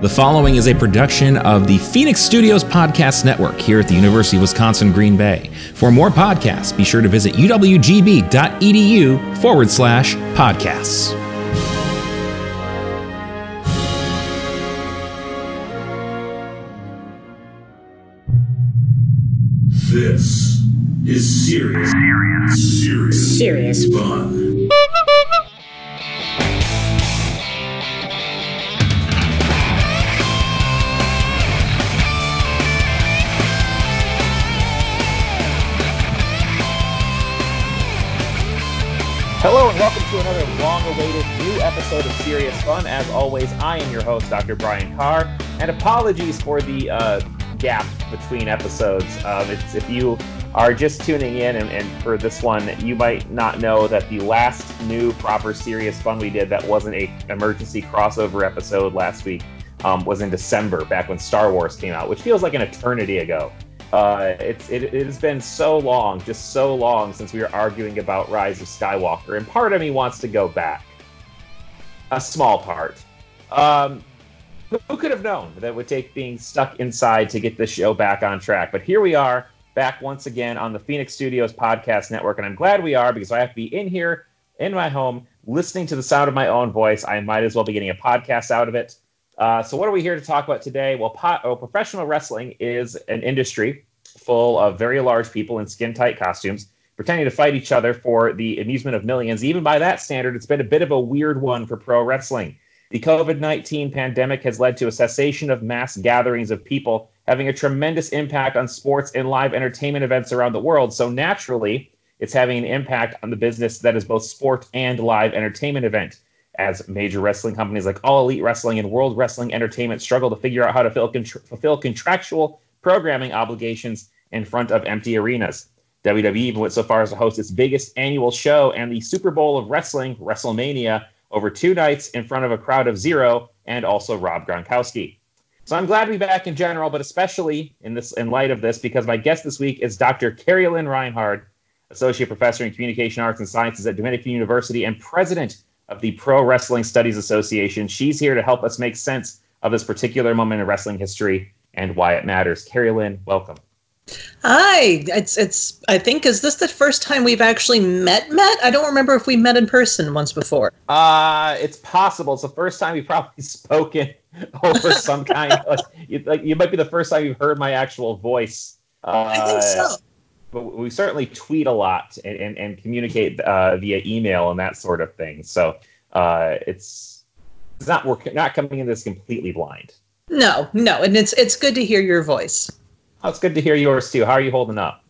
The following is a production of the Phoenix Studios Podcast Network here at the University of Wisconsin Green Bay. For more podcasts, be sure to visit uwgb.edu forward slash podcasts. This is serious, serious, Serious. fun. Hello and welcome to another long-awaited new episode of Serious Fun. As always, I am your host, Dr. Brian Carr, and apologies for the uh, gap between episodes. Um, if you are just tuning in, and, and for this one, you might not know that the last new proper Serious Fun we did that wasn't a emergency crossover episode last week um, was in December, back when Star Wars came out, which feels like an eternity ago. Uh, it's it, it has been so long, just so long since we were arguing about Rise of Skywalker, and part of me wants to go back. A small part. Um, who, could have known that it would take being stuck inside to get this show back on track? But here we are, back once again on the Phoenix Studios Podcast Network, and I'm glad we are because I have to be in here in my home listening to the sound of my own voice. I might as well be getting a podcast out of it. Uh, so, what are we here to talk about today? Well, oh, professional wrestling is an industry full of very large people in skin tight costumes pretending to fight each other for the amusement of millions. Even by that standard, it's been a bit of a weird one for pro wrestling. The COVID 19 pandemic has led to a cessation of mass gatherings of people, having a tremendous impact on sports and live entertainment events around the world. So, naturally, it's having an impact on the business that is both sport and live entertainment event as major wrestling companies like All Elite Wrestling and World Wrestling Entertainment struggle to figure out how to fulfill contractual programming obligations in front of empty arenas. WWE even went so far as to host its biggest annual show and the Super Bowl of Wrestling, WrestleMania, over two nights in front of a crowd of zero, and also Rob Gronkowski. So I'm glad to be back in general, but especially in this in light of this, because my guest this week is Dr. Carrie Lynn Reinhard, Associate Professor in Communication Arts and Sciences at Dominican University and President of the Pro Wrestling Studies Association. She's here to help us make sense of this particular moment in wrestling history and why it matters. Carrie Lynn, welcome. Hi, it's it's. I think is this the first time we've actually met? Met? I don't remember if we met in person once before. Uh, it's possible. It's the first time we've probably spoken over some kind of like you, like you might be the first time you've heard my actual voice. Uh, I think so. But we certainly tweet a lot and, and, and communicate uh, via email and that sort of thing. So uh, it's it's not we're not coming in this completely blind. No, no, and it's it's good to hear your voice. Oh, it's good to hear yours too. How are you holding up?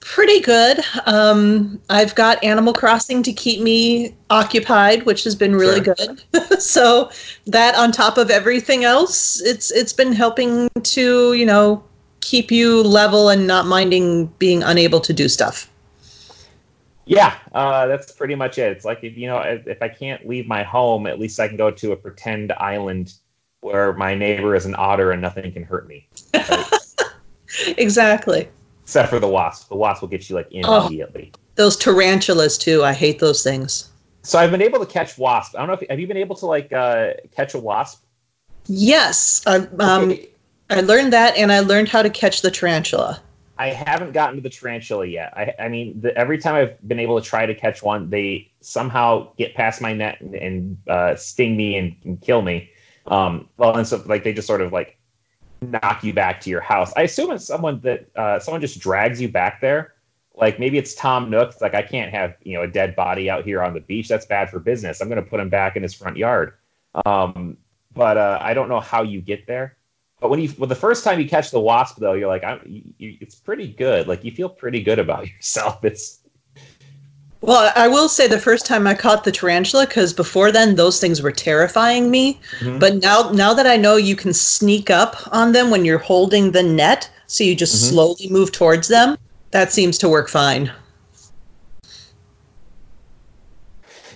Pretty good. Um, I've got Animal Crossing to keep me occupied, which has been really Sure. good. so that on top of everything else, it's it's been helping to you know keep you level and not minding being unable to do stuff. Yeah, uh, that's pretty much it. It's like if you know, if, if I can't leave my home, at least I can go to a pretend island where my neighbor is an otter and nothing can hurt me. right? Exactly. Except for the wasp. The wasp will get you like Oh. immediately. Those tarantulas too. I hate those things. So I've been able to catch wasp. I don't know if have you been able to like uh, catch a wasp? Yes, I, um, Okay, I learned that, and I learned how to catch the tarantula. I haven't gotten to the tarantula yet. I, I mean, the, every time I've been able to try to catch one, they somehow get past my net and, and uh, sting me and, and kill me. Um, well, and so like they just sort of like knock you back to your house. I assume it's someone that uh, someone just drags you back there. Like maybe it's Tom Nook. Like I can't have you know a dead body out here on the beach. That's bad for business. I'm going to put him back in his front yard. Um, but uh, I don't know how you get there. But when you, well, the first time you catch the wasp, though, you're like, I'm, you, it's pretty good. Like you feel pretty good about yourself. It's Well, I will say the first time I caught the tarantula, because before then those things were terrifying me. Mhm. But now, now that I know you can sneak up on them when you're holding the net, so you just Mhm. slowly move towards them, that seems to work fine.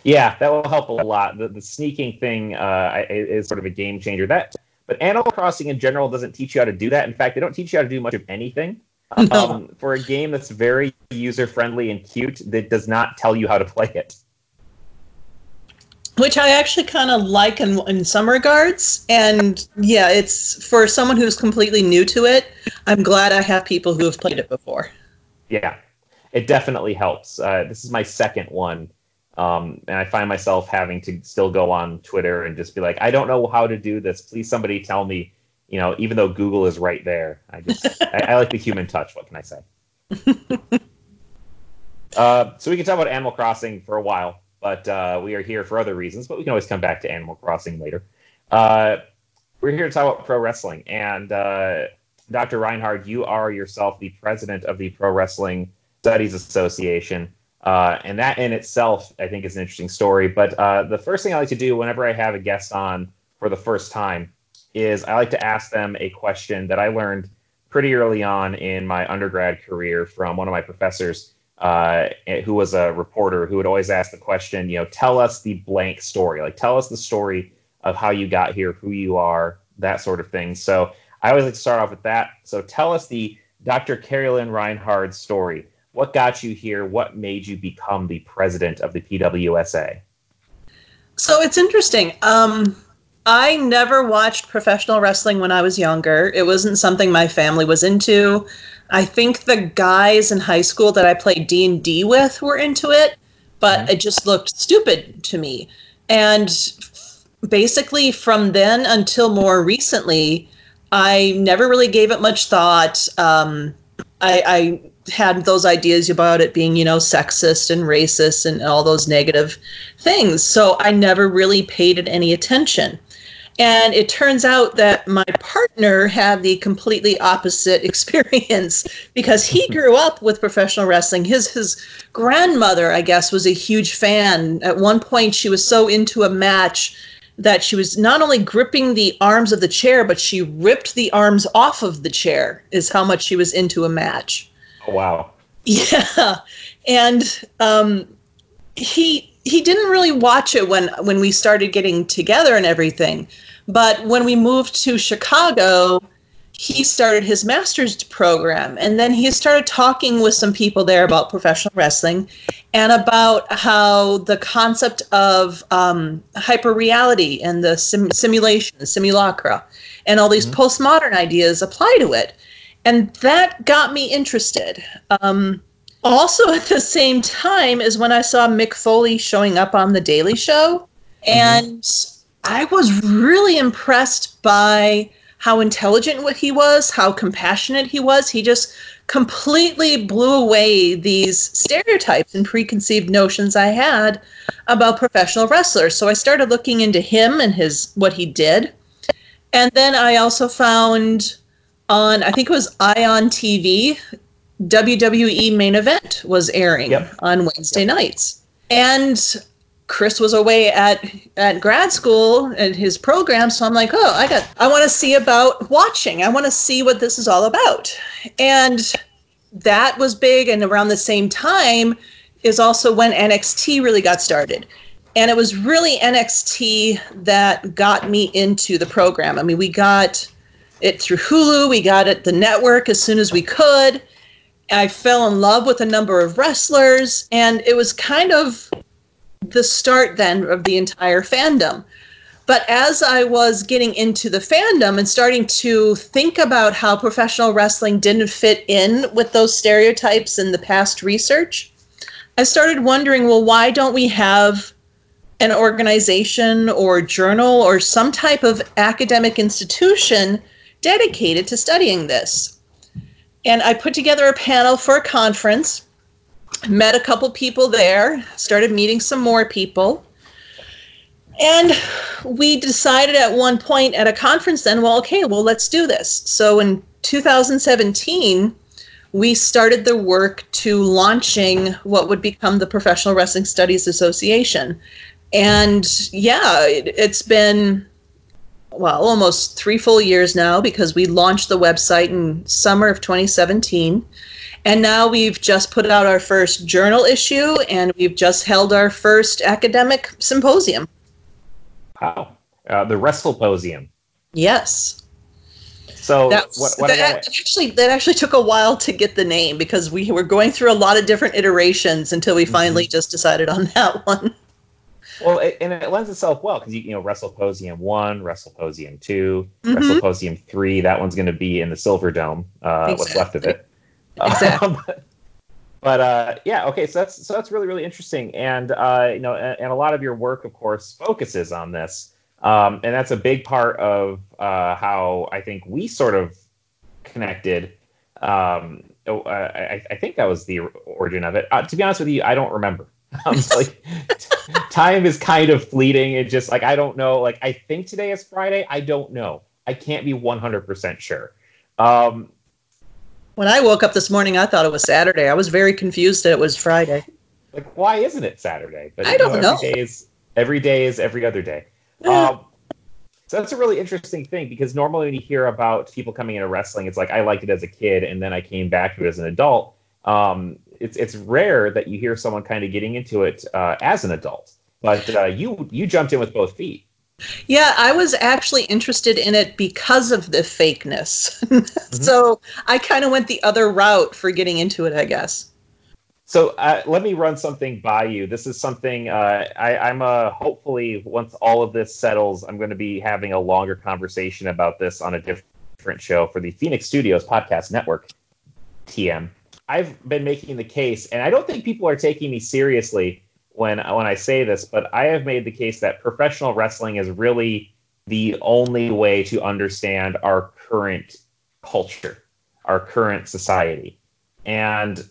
yeah, that will help a lot. The, the sneaking thing uh, is sort of a game changer. That, but Animal Crossing in general doesn't teach you how to do that. In fact, they don't teach you how to do much of anything. No. Um, for a game that's very user friendly and cute, that does not tell you how to play it. which I actually kind of like in, in some regards. And yeah, it's for someone who's completely new to it. I'm glad I have people who have played it before. Yeah, it definitely helps. Uh, this is my second one. Um, and I find myself having to still go on Twitter and just be like, I don't know how to do this. Please, somebody tell me. You know, even though Google is right there, I just I, I like the human touch. What can I say? uh, so we can talk about Animal Crossing for a while but uh, we are here for other reasons. But we can always come back to Animal Crossing later. Uh, we're here to talk about pro wrestling, and uh, Dr. Reinhard, you are yourself the president of the Pro Wrestling Studies Association. Uh, and that in itself, I think, is an interesting story. But uh, the first thing I like to do whenever I have a guest on for the first time is I like to ask them a question that I learned pretty early on in my undergrad career from one of my professors uh, who was a reporter who would always ask the question, you know, tell us the blank story. Like, tell us the story of how you got here, who you are, that sort of thing. So I always like to start off with that. So tell us the Dr. Carrie Lynn Reinhard story. What got you here? What made you become the president of the PWSA? So it's interesting. Um, I never watched professional wrestling when I was younger. It wasn't something my family was into. I think the guys in high school that I played D and D with were into it, but mm-hmm. it just looked stupid to me. And basically, from then until more recently, I never really gave it much thought. Um, I, I had those ideas about it being, you know, sexist and racist and all those negative things. So I never really paid it any attention. And it turns out that my partner had the completely opposite experience because he grew up with professional wrestling. His his grandmother, I guess, was a huge fan. At one point, she was so into a match that she was not only gripping the arms of the chair, but she ripped the arms off of the chair. Is how much she was into a match. Oh, wow. Yeah, and um, he he didn't really watch it when when we started getting together and everything. But when we moved to Chicago, he started his master's program and then he started talking with some people there about professional wrestling and about how the concept of um, hyper reality and the sim- simulation the simulacra and all these mm-hmm. postmodern ideas apply to it and that got me interested um, also at the same time is when i saw mick foley showing up on the daily show mm-hmm. and I was really impressed by how intelligent he was, how compassionate he was. He just completely blew away these stereotypes and preconceived notions I had about professional wrestlers. So I started looking into him and his what he did. And then I also found on I think it was Ion TV, WWE main event was airing yep. on Wednesday yep. nights. And Chris was away at at grad school and his program, so I'm like, oh, I got, I want to see about watching. I want to see what this is all about, and that was big. And around the same time is also when NXT really got started, and it was really NXT that got me into the program. I mean, we got it through Hulu, we got it the network as soon as we could. I fell in love with a number of wrestlers, and it was kind of the start then of the entire fandom. But as I was getting into the fandom and starting to think about how professional wrestling didn't fit in with those stereotypes in the past research, I started wondering well, why don't we have an organization or journal or some type of academic institution dedicated to studying this? And I put together a panel for a conference met a couple people there, started meeting some more people. And we decided at one point at a conference then, well, okay, well, let's do this. So in 2017, we started the work to launching what would become the Professional Wrestling Studies Association. And yeah, it, has been, well, almost three full years now because we launched the website in summer of 2017. And now we've just put out our first journal issue and we've just held our first academic symposium. Wow. Uh, the WrestlePosium. Yes. So That's, what, what that, actually that actually took a while to get the name because we were going through a lot of different iterations until we finally mm-hmm. just decided on that one. Well, it, and it lends itself well because you, you know WrestlePosium one, WrestlePosium 2 Mhm. WrestlePosium three. That one's going to be in the Silver Dome. Uh, What's left of it. Exactly. Um, but uh, yeah, okay. So that's so that's really really interesting, and uh, you know, and, and a lot of your work, of course, focuses on this, um, and that's a big part of uh, how I think we sort of connected. Um, oh, I, I think that was the origin of it. Uh, to be honest with you, I don't remember. Um, like time is kind of fleeting. It just like I don't know. Like I think today is Friday. I don't know. I can't be one hundred percent sure. Um, When I woke up this morning, I thought it was Saturday. I was very confused that it was Friday. like why isn't it Saturday? But I don't know. Every day is every day is every other day. Um, so that's a really interesting thing because normally when you hear about people coming into wrestling, it's like I liked it as a kid and then I came back to it as an adult. Um, it's it's rare that you hear someone kind of getting into it uh, as an adult, but uh, you you jumped in with both feet. Yeah, I was actually interested in it because of the fakeness. so I kind of went the other route for getting into it, I guess. So uh, let me run something by you. This is something uh, I, I'm uh, hopefully once all of this settles, I'm going to be having a longer conversation about this on a different show for the Phoenix Studios Podcast Network, TM. I've been making the case, and I don't think people are taking me seriously when when I say this, but I have made the case that professional wrestling is really the only way to understand our current culture, our current society, and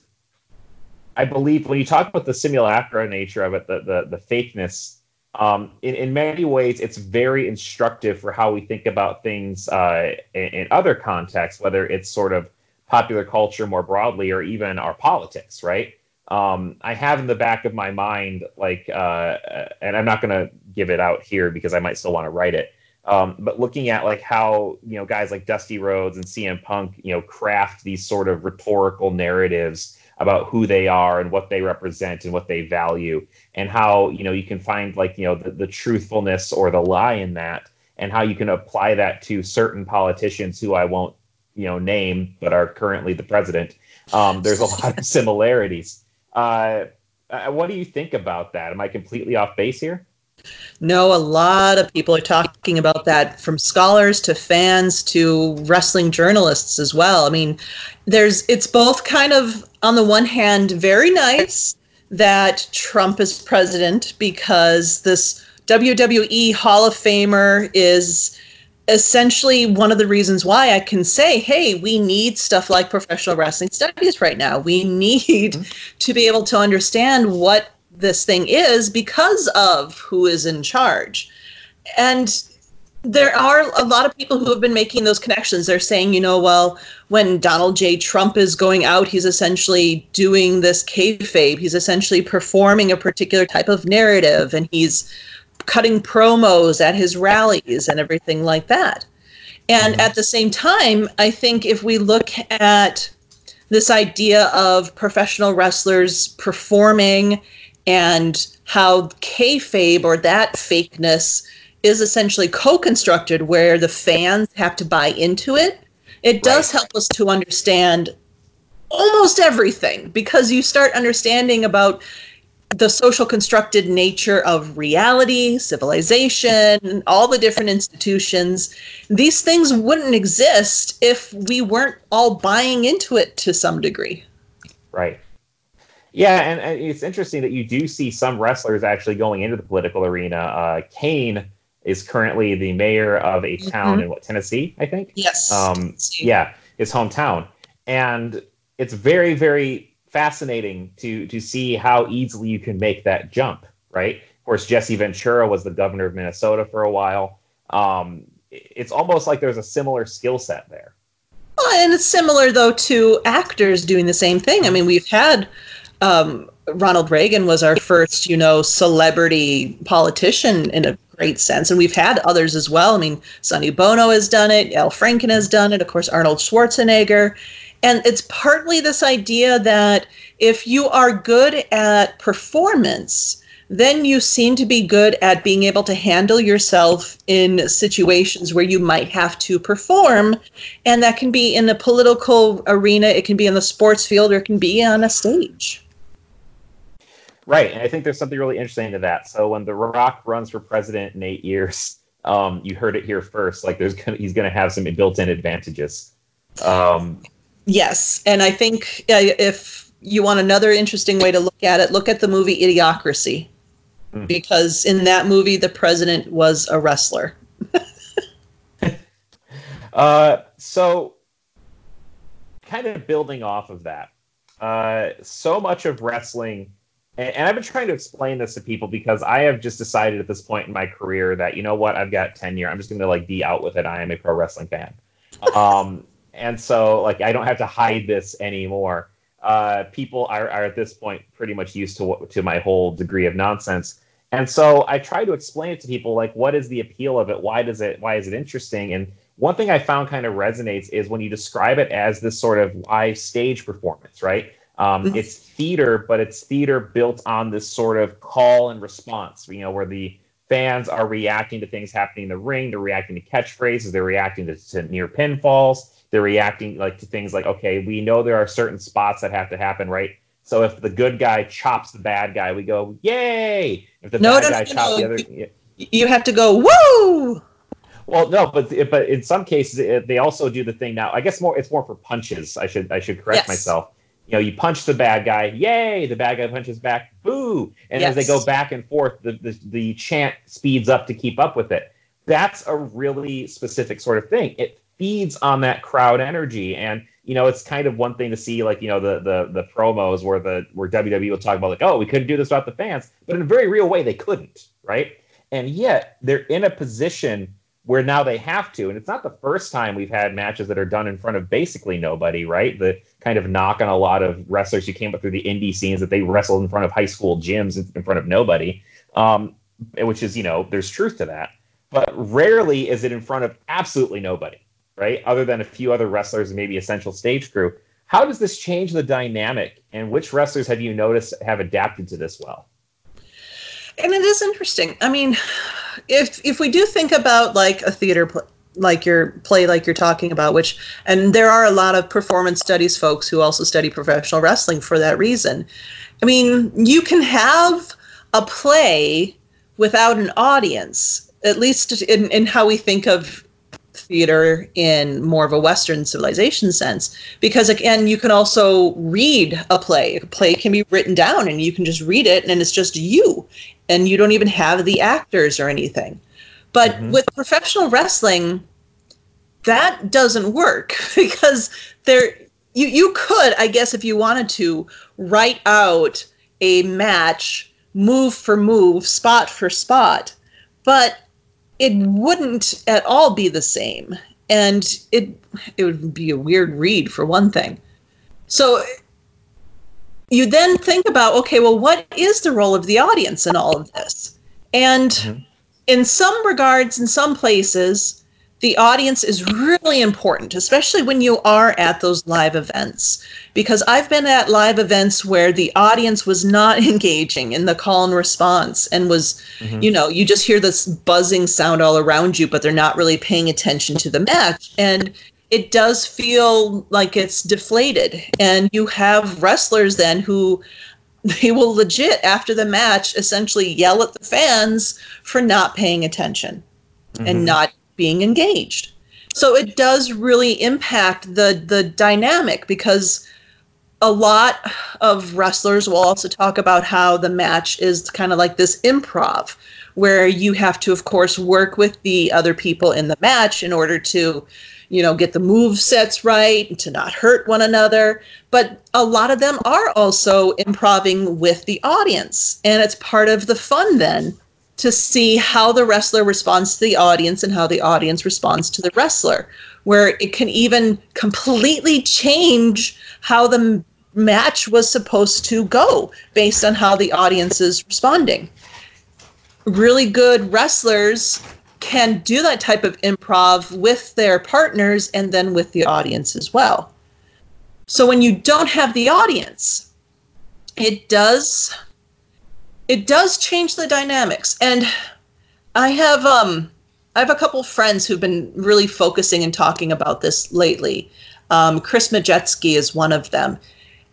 I believe when you talk about the simulacra nature of it, the the, the fakeness, um, in, in many ways, it's very instructive for how we think about things uh, in, in other contexts, whether it's sort of popular culture more broadly or even our politics, right? Um, I have in the back of my mind, like, uh, and I'm not going to give it out here because I might still want to write it. Um, but looking at like how you know guys like Dusty Rhodes and CM Punk, you know, craft these sort of rhetorical narratives about who they are and what they represent and what they value, and how you know you can find like you know the, the truthfulness or the lie in that, and how you can apply that to certain politicians who I won't you know name but are currently the president. Um, there's a lot of similarities. Uh, uh, what do you think about that? Am I completely off base here? No, a lot of people are talking about that from scholars to fans to wrestling journalists as well. I mean, there's it's both kind of on the one hand very nice that Trump is president because this WWE Hall of Famer is essentially one of the reasons why I can say, hey, we need stuff like professional wrestling studies right now. We need mm-hmm. to be able to understand what this thing is because of who is in charge. And there are a lot of people who have been making those connections. They're saying, you know, well, when Donald J. Trump is going out, he's essentially doing this kayfabe. He's essentially performing a particular type of narrative, and he's cutting promos at his rallies and everything like that. And mm-hmm. at the same time, I think if we look at this idea of professional wrestlers performing and how kayfabe or that fakeness is essentially co-constructed where the fans have to buy into it it does Right. help us to understand almost everything because you start understanding about the social constructed nature of reality civilization all the different institutions these things wouldn't exist if we weren't all buying into it to some degree Right. Yeah, and, and it's interesting that you do see some wrestlers actually going into the political arena. Uh, Kane is currently the mayor of a town in what Tennessee, I think. yes Um, yeah, his hometown, and it's very, very fascinating to to see how easily you can make that jump. Right. Of course, Jesse Ventura was the governor of Minnesota for a while. Um, it's almost like there's a similar skill set there. Well, and it's similar though to actors doing the same thing. I mean, we've had um, Ronald Reagan was our first, you know, celebrity politician in a great sense, and we've had others as well. I mean, Sonny Bono has done it, Al Franken has done it, of course, Arnold Schwarzenegger, and it's partly this idea that if you are good at performance. Then you seem to be good at being able to handle yourself in situations where you might have to perform and that can be in the political arena it can be in the sports field or it can be on a stage Right, and I think there's something really interesting to that. So when The Rock runs for president in eight years, um, you heard it here first. Like there's gonna, he's going to have some built-in advantages. Um, Yes, and I think uh, if you want another interesting way to look at it, look at the movie Idiocracy, Hmm. because in that movie the president was a wrestler. uh, so, kind of building off of that, uh, so much of wrestling, and, and I've been trying to explain this to people because I have just decided at this point in my career that you know what, I've got tenure. I'm just going to like be out with it. I am a pro wrestling fan, um, and so like I don't have to hide this anymore. Uh, people are, are at this point pretty much used to what, to my whole degree of nonsense. And so I try to explain it to people like what is the appeal of it? Why does it why is it interesting? And one thing I found kind of resonates is when you describe it as this sort of live stage performance, right? Um, Mhm. It's theater, but it's theater built on this sort of call and response, you know, where the fans are reacting to things happening in the ring, they're reacting to catchphrases, they're reacting to, to near pinfalls, they're reacting like to things like, okay, we know there are certain spots that have to happen, right? So if the good guy chops the bad guy, we go, yay! If the No, bad no, guy no, chops the other, yeah. You have to go woo. Well, no, but but in some cases it, they also do the thing now. I guess more it's more for punches. I should I should correct Yes. myself. You know, you punch the bad guy, yay! The bad guy punches back, boo! And as they go back and forth, the, the the chant speeds up to keep up with it. That's a really specific sort of thing. It feeds on that crowd energy, and you know, it's kind of one thing to see like you know the the the promos where the where WWE will talk about like, oh, we couldn't do this without the fans, but in a very real way they couldn't, right? And yet they're in a position where now they have to. And it's not the first time we've had matches that are done in front of basically nobody, right? The kind of knock on a lot of wrestlers who came up through the indie scenes that they wrestled in front of high school gyms in, front of nobody, um, which is, you know, there's truth to that. But rarely is it in front of absolutely nobody, right? Other than a few other wrestlers and maybe essential stage crew. How does this change the dynamic? And which wrestlers have you noticed have adapted to this well? And it is interesting. I mean, if if we do think about like a theater pl- like your play like you're talking about which and there are a lot of performance studies folks who also study professional wrestling for that reason. I mean, you can have a play without an audience, at least in, in how we think of theater in more of a Western civilization sense. Because again, you can also read a play. A play can be written down and you can just read it and it's just you. And you don't even have the actors or anything. But Mhm. with professional wrestling, that doesn't work because there you you could, I guess, if you wanted to, write out a match move for move, spot for spot, but it wouldn't at all be the same, and it it would be a weird read for one thing. So you then think about okay, well, what is the role of the audience in all of this? And Mhm. in some regards, in some places, the audience is really important, especially when you are at those live events. Because I've been at live events where the audience was not engaging in the call and response and was, Mhm. you know, you just hear this buzzing sound all around you, but they're not really paying attention to the match. And it does feel like it's deflated. And you have wrestlers then who they will legit after the match essentially yell at the fans for not paying attention Mhm. and not being engaged. So it does really impact the the dynamic because a lot of wrestlers will also talk about how the match is kind of like this improv where you have to of course work with the other people in the match in order to you know get the move sets right and to not hurt one another but a lot of them are also improving with the audience and it's part of the fun then to see how the wrestler responds to the audience and how the audience responds to the wrestler, where it can even completely change how the match was supposed to go based on how the audience is responding. Really good wrestlers can do that type of improv with their partners and then with the audience as well. So when you don't have the audience, it does it does change the dynamics. And i have um i have a couple friends who've been really focusing and talking about this lately. Um, chris majetsky is one of them.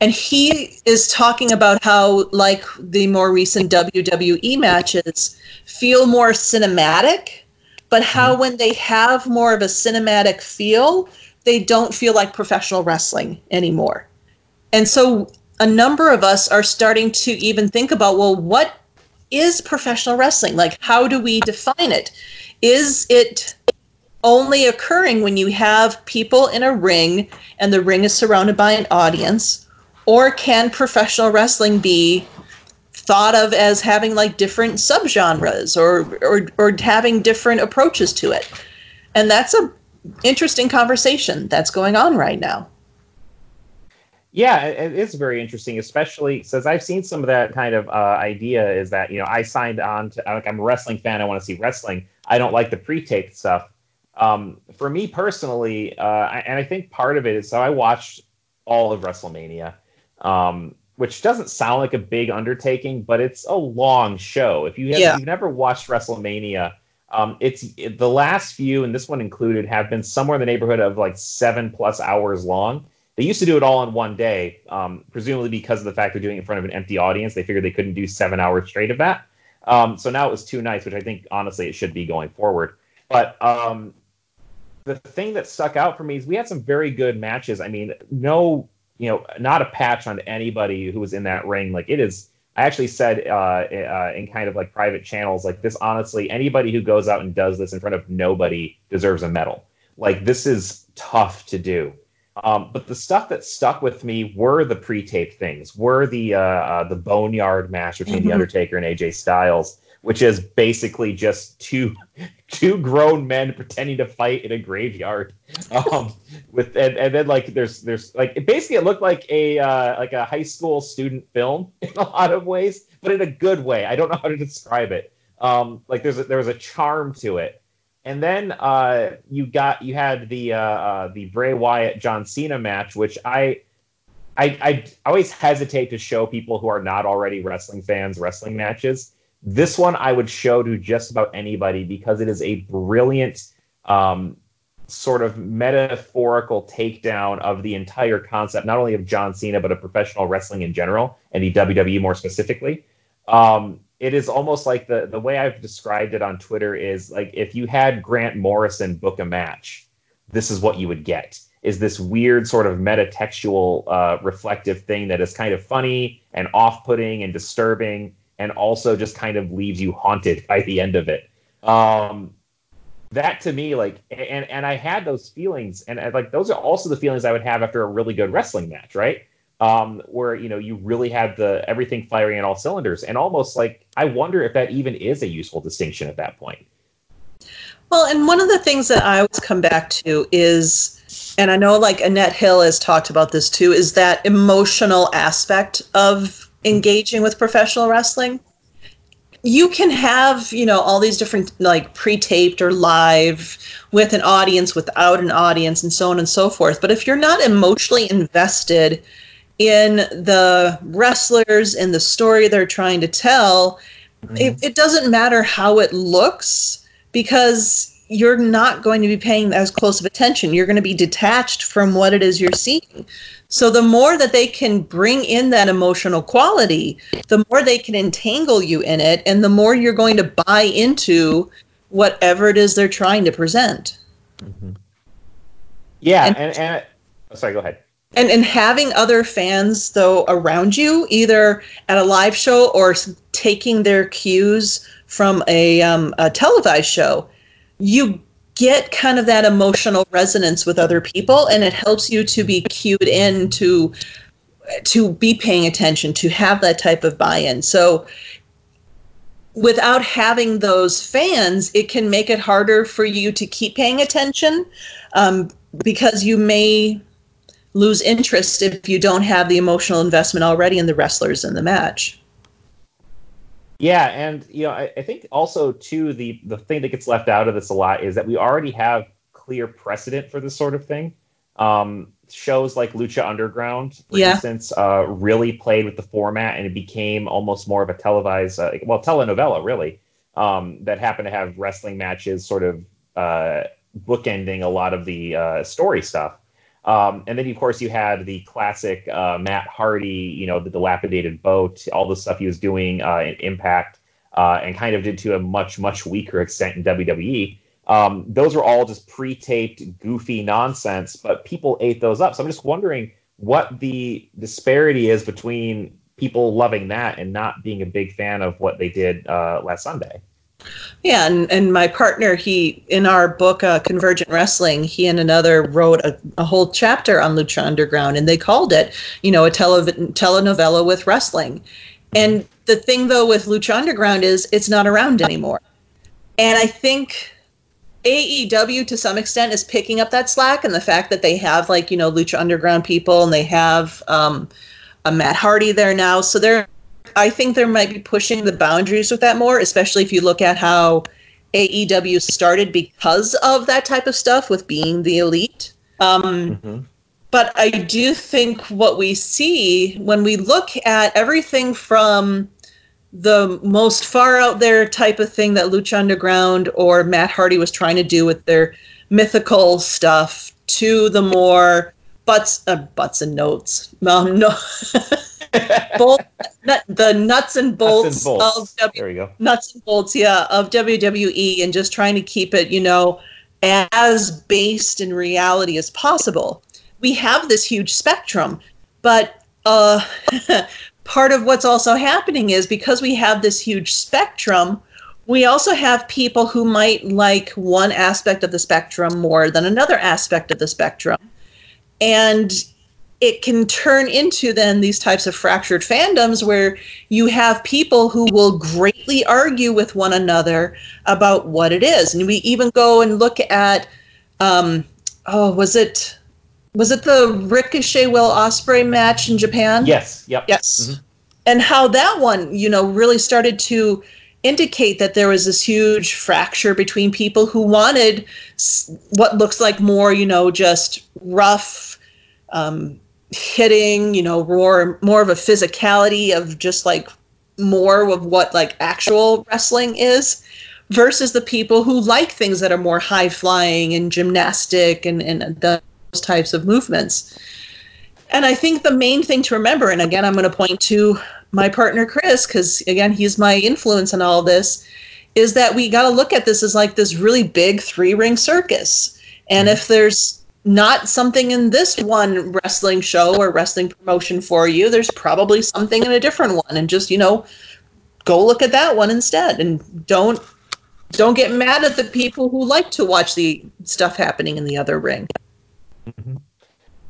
And he is talking about how, like the more recent WWE matches, feel more cinematic, but how when they have more of a cinematic feel, they don't feel like professional wrestling anymore. And so a number of us are starting to even think about well, what is professional wrestling? Like, how do we define it? Is it only occurring when you have people in a ring and the ring is surrounded by an audience? Or can professional wrestling be thought of as having like different subgenres or, or, or having different approaches to it? And that's a interesting conversation that's going on right now. Yeah, it is very interesting, especially since I've seen some of that kind of uh, idea. Is that you know I signed on to like I'm a wrestling fan. I want to see wrestling. I don't like the pre-taped stuff. Um, for me personally, uh, I, and I think part of it is so I watched all of WrestleMania, um, which doesn't sound like a big undertaking, but it's a long show. If you have, yeah. you've never watched WrestleMania, um, it's it, the last few, and this one included, have been somewhere in the neighborhood of like seven plus hours long they used to do it all in one day, um, presumably because of the fact they're doing it in front of an empty audience. They figured they couldn't do seven hours straight of that. Um, so now it was two nights, which I think honestly it should be going forward. But um, the thing that stuck out for me is we had some very good matches. I mean, no, you know, not a patch on anybody who was in that ring. Like it is. I actually said uh, uh, in kind of like private channels, like this. Honestly, anybody who goes out and does this in front of nobody deserves a medal. Like this is tough to do. Um, but the stuff that stuck with me were the pre-taped things, were the uh, uh, the boneyard match between mm-hmm. the Undertaker and AJ Styles, which is basically just two two grown men pretending to fight in a graveyard. Um, with and, and then like there's there's like it basically it looked like a uh, like a high school student film in a lot of ways, but in a good way. I don't know how to describe it. Um, like there's a, there was a charm to it and then uh, you got you had the uh, uh, the Bray Wyatt John Cena match, which I, I I always hesitate to show people who are not already wrestling fans wrestling matches. This one I would show to just about anybody because it is a brilliant um, sort of metaphorical takedown of the entire concept, not only of John Cena but of professional wrestling in general and the WWE more specifically. Um, it is almost like the the way I've described it on Twitter is like if you had Grant Morrison book a match, this is what you would get. Is this weird sort of metatextual uh, reflective thing that is kind of funny and off-putting and disturbing, and also just kind of leaves you haunted by the end of it. Um, that to me, like, and and I had those feelings, and like those are also the feelings I would have after a really good wrestling match, right? um, where you know you really had the everything firing in all cylinders, and almost like I wonder if that even is a useful distinction at that point. Well, and one of the things that I always come back to is, and I know like Annette Hill has talked about this too, is that emotional aspect of engaging with professional wrestling. You can have, you know, all these different like pre-taped or live with an audience, without an audience, and so on and so forth. But if you're not emotionally invested in the wrestlers and the story they're trying to tell, mm-hmm. it, it doesn't matter how it looks because you're not going to be paying as close of attention. You're going to be detached from what it is you're seeing. So the more that they can bring in that emotional quality, the more they can entangle you in it, and the more you're going to buy into whatever it is they're trying to present. Mm-hmm. Yeah, and, and, and oh, sorry, go ahead and and having other fans though around you either at a live show or taking their cues from a, um, a televised show you get kind of that emotional resonance with other people and it helps you to be cued in to to be paying attention to have that type of buy-in. So without having those fans it can make it harder for you to keep paying attention um, because you may lose interest if you don't have the emotional investment already in the wrestlers in the match. Yeah, and you know, I, I, think also too the the thing that gets left out of this a lot is that we already have clear precedent for this sort of thing. Um, shows like Lucha Underground, for yeah. instance, uh, really played with the format, and it became almost more of a televised, uh, well, telenovela, really, um, that happened to have wrestling matches, sort of uh, bookending a lot of the uh, story stuff. Um, and then, of course, you had the classic uh, Matt Hardy, you know, the dilapidated boat, all the stuff he was doing uh, in Impact, uh, and kind of did to a much, much weaker extent in WWE. Um, those were all just pre-taped, goofy nonsense, but people ate those up. So I'm just wondering what the disparity is between people loving that and not being a big fan of what they did uh, last Sunday. Yeah, and, and my partner, he in our book uh, Convergent Wrestling, he and another wrote a, a, whole chapter on Lucha Underground, and they called it, you know, a tele- telenovela with wrestling. And the thing though with Lucha Underground is it's not around anymore, and I think AEW to some extent is picking up that slack, and the fact that they have like you know Lucha Underground people, and they have um, a Matt Hardy there now, so they're I think they might be pushing the boundaries with that more, especially if you look at how AEW started because of that type of stuff with being the elite. Um, mm-hmm. But I do think what we see when we look at everything from the most far out there type of thing that Lucha Underground or Matt Hardy was trying to do with their mythical stuff to the more butts, uh, butts and notes. Um, no. Bolt, nut, the nuts and bolts, nuts and bolts. of w, there we go. nuts and bolts, yeah, of WWE, and just trying to keep it, you know, as based in reality as possible. We have this huge spectrum, but uh, part of what's also happening is because we have this huge spectrum, we also have people who might like one aspect of the spectrum more than another aspect of the spectrum. And it can turn into then these types of fractured fandoms where you have people who will greatly argue with one another about what it is. And we even go and look at um, oh was it was it the ricochet will Ospreay match in japan? Yes yep. Yes. Mm-hmm. and how that one you know really started to indicate that there was this huge fracture between people who wanted what looks like more you know just rough um, hitting, you know, more more of a physicality of just like more of what like actual wrestling is versus the people who like things that are more high flying and gymnastic and, and those types of movements. And I think the main thing to remember, and again, I'm going to point to my partner Chris, because again, he's my influence in all this, is that we got to look at this as like this really big three ring circus. And mm-hmm. if there's not something in this one wrestling show or wrestling promotion for you. There's probably something in a different one, and just you know, go look at that one instead, and don't don't get mad at the people who like to watch the stuff happening in the other ring. Mm-hmm.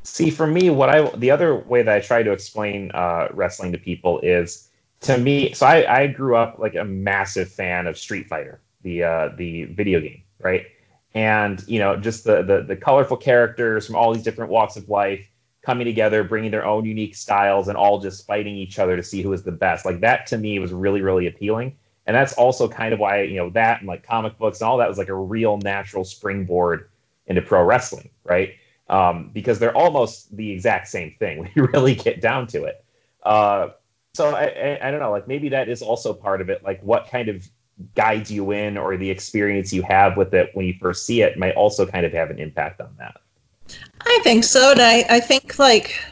See, for me, what I the other way that I try to explain uh, wrestling to people is to me. So I, I grew up like a massive fan of Street Fighter, the uh, the video game, right? And you know just the, the the colorful characters from all these different walks of life coming together bringing their own unique styles and all just fighting each other to see who is the best. Like that to me was really really appealing. And that's also kind of why you know that and like comic books and all that was like a real natural springboard into pro wrestling right? Um, because they're almost the exact same thing when you really get down to it. Uh, so I, I, I don't know like maybe that is also part of it like what kind of guides you in or the experience you have with it when you first see it might also kind of have an impact on that. I think so. And I, I think, like,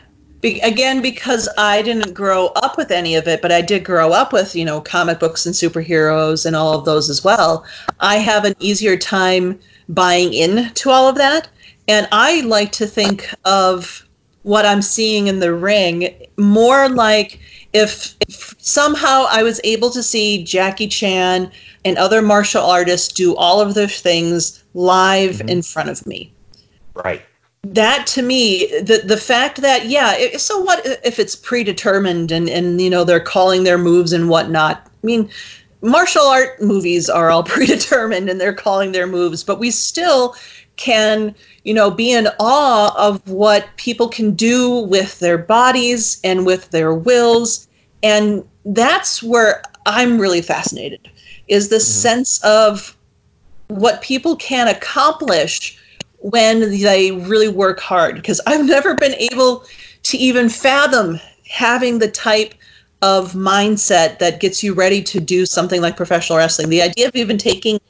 be, again, because I didn't grow up with any of it, but I did grow up with, you know, comic books and superheroes and all of those as well. I have an easier time buying into all of that. And I like to think of what I'm seeing in the ring more like if, if somehow I was able to see Jackie Chan and other martial artists do all of their things live mm-hmm. in front of me. Right. That to me, the the fact that yeah, it, so what if it's predetermined and and you know they're calling their moves and whatnot? I mean, martial art movies are all predetermined and they're calling their moves, but we still can you know be in awe of what people can do with their bodies and with their wills and that's where i'm really fascinated is the mm-hmm. sense of what people can accomplish when they really work hard because i've never been able to even fathom having the type of mindset that gets you ready to do something like professional wrestling. The idea of even taking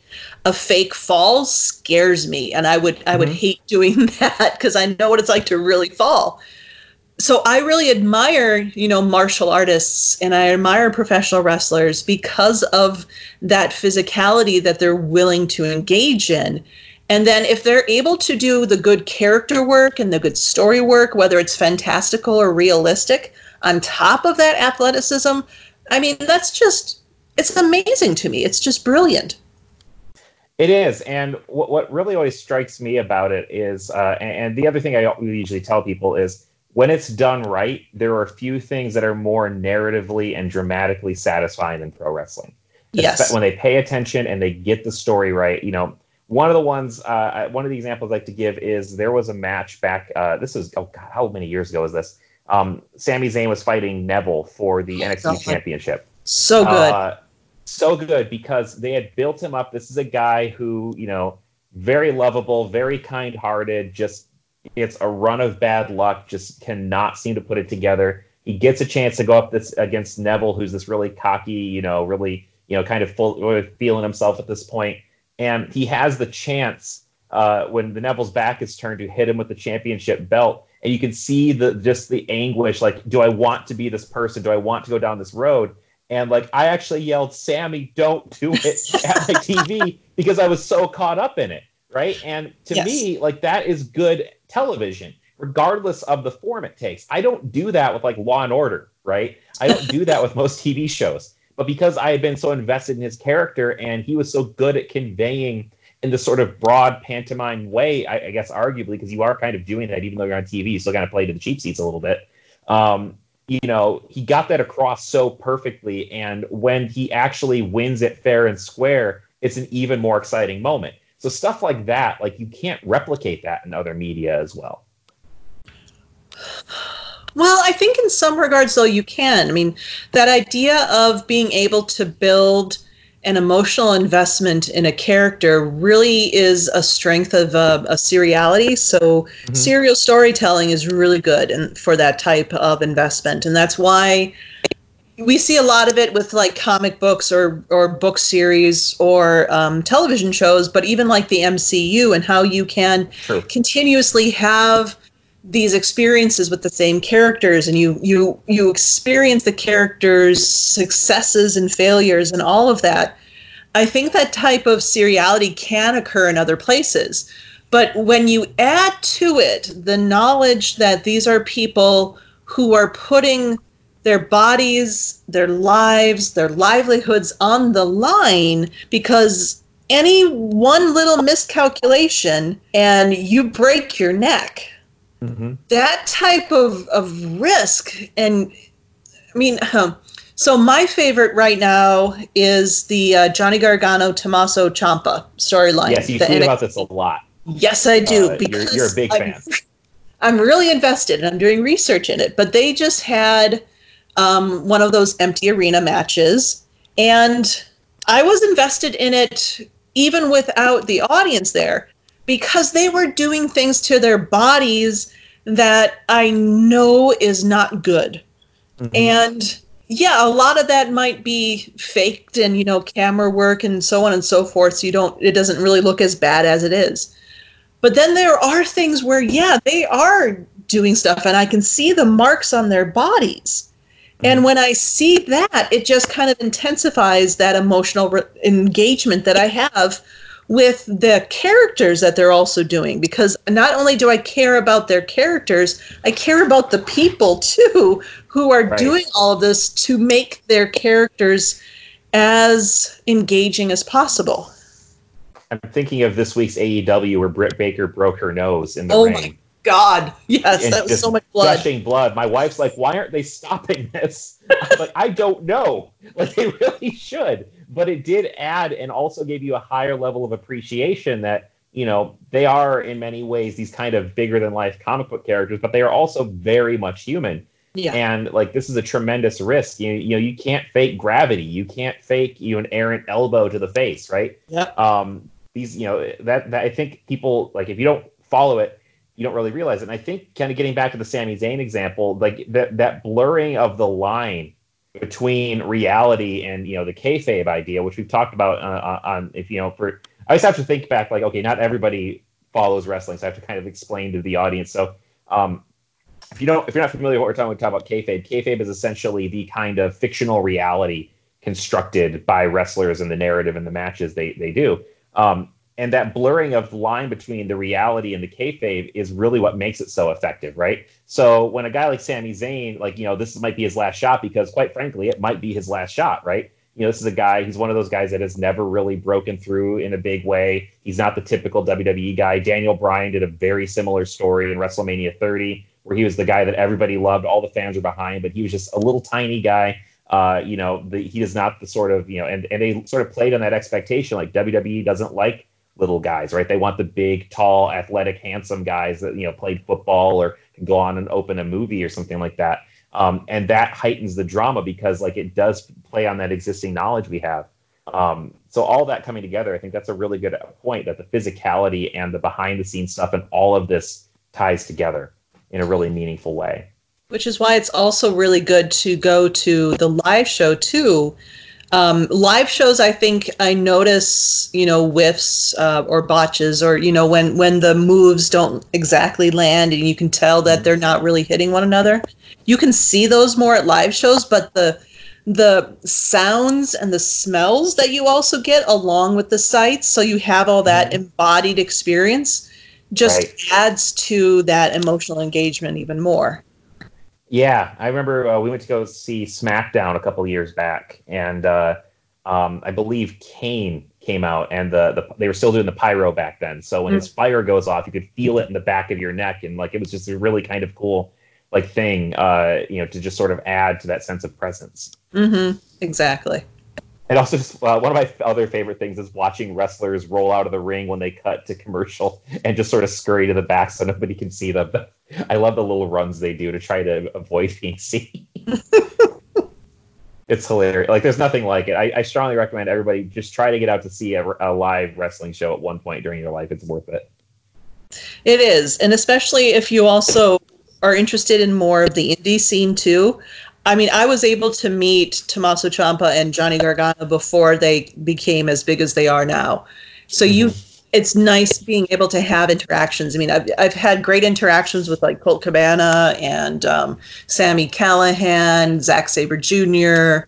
a fake fall scares me, and I would I would mm-hmm. hate doing that because I know what it's like to really fall. So I really admire, you know, martial artists and I admire professional wrestlers because of that physicality that they're willing to engage in. And then if they're able to do the good character work and the good story work, whether it's fantastical or realistic, on top of that athleticism, I mean, that's just, it's amazing to me. It's just brilliant. It is, and what, what really always strikes me about it is, uh, and, and the other thing I usually tell people is, when it's done right, there are a few things that are more narratively and dramatically satisfying than pro wrestling. Yes. When they pay attention and they get the story right, you know, one of the ones, uh, one of the examples I like to give is there was a match back. Uh, this is oh god, how many years ago is this? Um, Sami Zayn was fighting Neville for the NXT God. Championship. So good. Uh, so good because they had built him up. This is a guy who, you know, very lovable, very kind-hearted. Just it's a run of bad luck. Just cannot seem to put it together. He gets a chance to go up this against Neville, who's this really cocky, you know, really, you know, kind of full feeling himself at this point, and he has the chance uh, when the Neville's back is turned to hit him with the championship belt, and you can see the just the anguish. Like, do I want to be this person? Do I want to go down this road? And like, I actually yelled, "Sammy, don't do it!" at my TV because I was so caught up in it, right? And to Yes. me, like that is good television, regardless of the form it takes. I don't do that with like Law and Order, right? I don't do that with most TV shows. But because I had been so invested in his character and he was so good at conveying in this sort of broad pantomime way, I, I guess arguably, because you are kind of doing that, even though you're on TV, you still kind of play to the cheap seats a little bit. Um, you know, he got that across so perfectly. And when he actually wins it fair and square, it's an even more exciting moment. So stuff like that, like you can't replicate that in other media as well. Well, I think in some regards, though, you can. I mean, that idea of being able to build an emotional investment in a character really is a strength of uh, a seriality. So, serial storytelling is really good and for that type of investment, and that's why we see a lot of it with like comic books or or book series or um, television shows, but even like the MCU and how you can True. continuously have these experiences with the same characters and you you you experience the characters successes and failures and all of that i think that type of seriality can occur in other places. But when you add to it the knowledge that these are people who are putting their bodies their lives their livelihoods on the line because any one little miscalculation and you break your neck Mm-hmm. that type of, of risk and i mean um, so my favorite right now is the uh, johnny gargano tommaso ciampa storyline Yes, you tweet about this a lot. yes i do Uh, because you're, you're a big I'm, fan. I'm really invested and i'm doing research in it but they just had um, one of those empty arena matches and i was invested in it even without the audience there because they were doing things to their bodies that I know is not good. Mhm. And yeah, a lot of that might be faked and you know camera work and so on and so forth so you don't it doesn't really look as bad as it is. But then there are things where yeah, they are doing stuff and I can see the marks on their bodies. And when I see that, it just kind of intensifies that emotional re- engagement that I have with the characters that they're also doing because not only do I care about their characters, I care about the people too who are Right. doing all of this to make their characters as engaging as possible. I'm thinking of this week's AEW where Britt Baker broke her nose in the Oh ring. my God. Yes, and that was so much blood. gushing blood. My wife's like, "Why aren't they stopping this?" Like, "I don't know. Like they really should." But it did add and also gave you a higher level of appreciation that you know they are in many ways these kind of bigger than life comic book characters, but they are also very much human. Yeah. And like this is a tremendous risk. You you know you can't fake gravity. You can't fake you know, an errant elbow to the face, right? Yeah. um these you know that, that i think people like if you don't follow it you don't really realize it and i think kind of getting back to the Sami Zayn example like that that blurring of the line between reality and you know the kayfabe idea, which we've talked about uh, on if you know for I just have to think back like okay, not everybody follows wrestling, so I have to kind of explain to the audience. So um, if you don't if you're not familiar with what we're talking, we talk about kayfabe. Kayfabe is essentially the kind of fictional reality constructed by wrestlers and the narrative and the matches they they do. Um, and that blurring of the line between the reality and the kayfabe is really what makes it so effective, right? So when a guy like Sami Zayn, like you know, this might be his last shot because, quite frankly, it might be his last shot, right? You know, this is a guy. He's one of those guys that has never really broken through in a big way. He's not the typical WWE guy. Daniel Bryan did a very similar story in WrestleMania 30, where he was the guy that everybody loved, all the fans were behind, but he was just a little tiny guy. Uh, you know, the, he is not the sort of you know, and and they sort of played on that expectation. Like WWE doesn't like little guys, right? They want the big, tall, athletic, handsome guys that you know played football or can go on and open a movie or something like that. Um, and that heightens the drama because like it does play on that existing knowledge we have. Um, so all that coming together, I think that's a really good point that the physicality and the behind the scenes stuff and all of this ties together in a really meaningful way. Which is why it's also really good to go to the live show too, um, live shows, I think I notice, you know, whiffs uh, or botches, or you know, when when the moves don't exactly land, and you can tell that they're not really hitting one another. You can see those more at live shows, but the the sounds and the smells that you also get along with the sights, so you have all that mm-hmm. embodied experience, just right. adds to that emotional engagement even more. Yeah, I remember uh, we went to go see SmackDown a couple years back, and uh, um, I believe Kane came out, and the, the they were still doing the pyro back then. So when mm. his fire goes off, you could feel it in the back of your neck, and like it was just a really kind of cool like thing, uh, you know, to just sort of add to that sense of presence. Mm-hmm. Exactly. And also, uh, one of my other favorite things is watching wrestlers roll out of the ring when they cut to commercial and just sort of scurry to the back so nobody can see them. I love the little runs they do to try to avoid being seen. it's hilarious. Like, there's nothing like it. I, I, strongly recommend everybody just try to get out to see a, a live wrestling show at one point during your life. It's worth it. It is, and especially if you also are interested in more of the indie scene too. I mean, I was able to meet Tommaso Ciampa and Johnny Gargano before they became as big as they are now. So mm-hmm. you it's nice being able to have interactions. I mean, I've, I've had great interactions with like Colt Cabana and um, Sami Callihan, Zack Sabre Jr.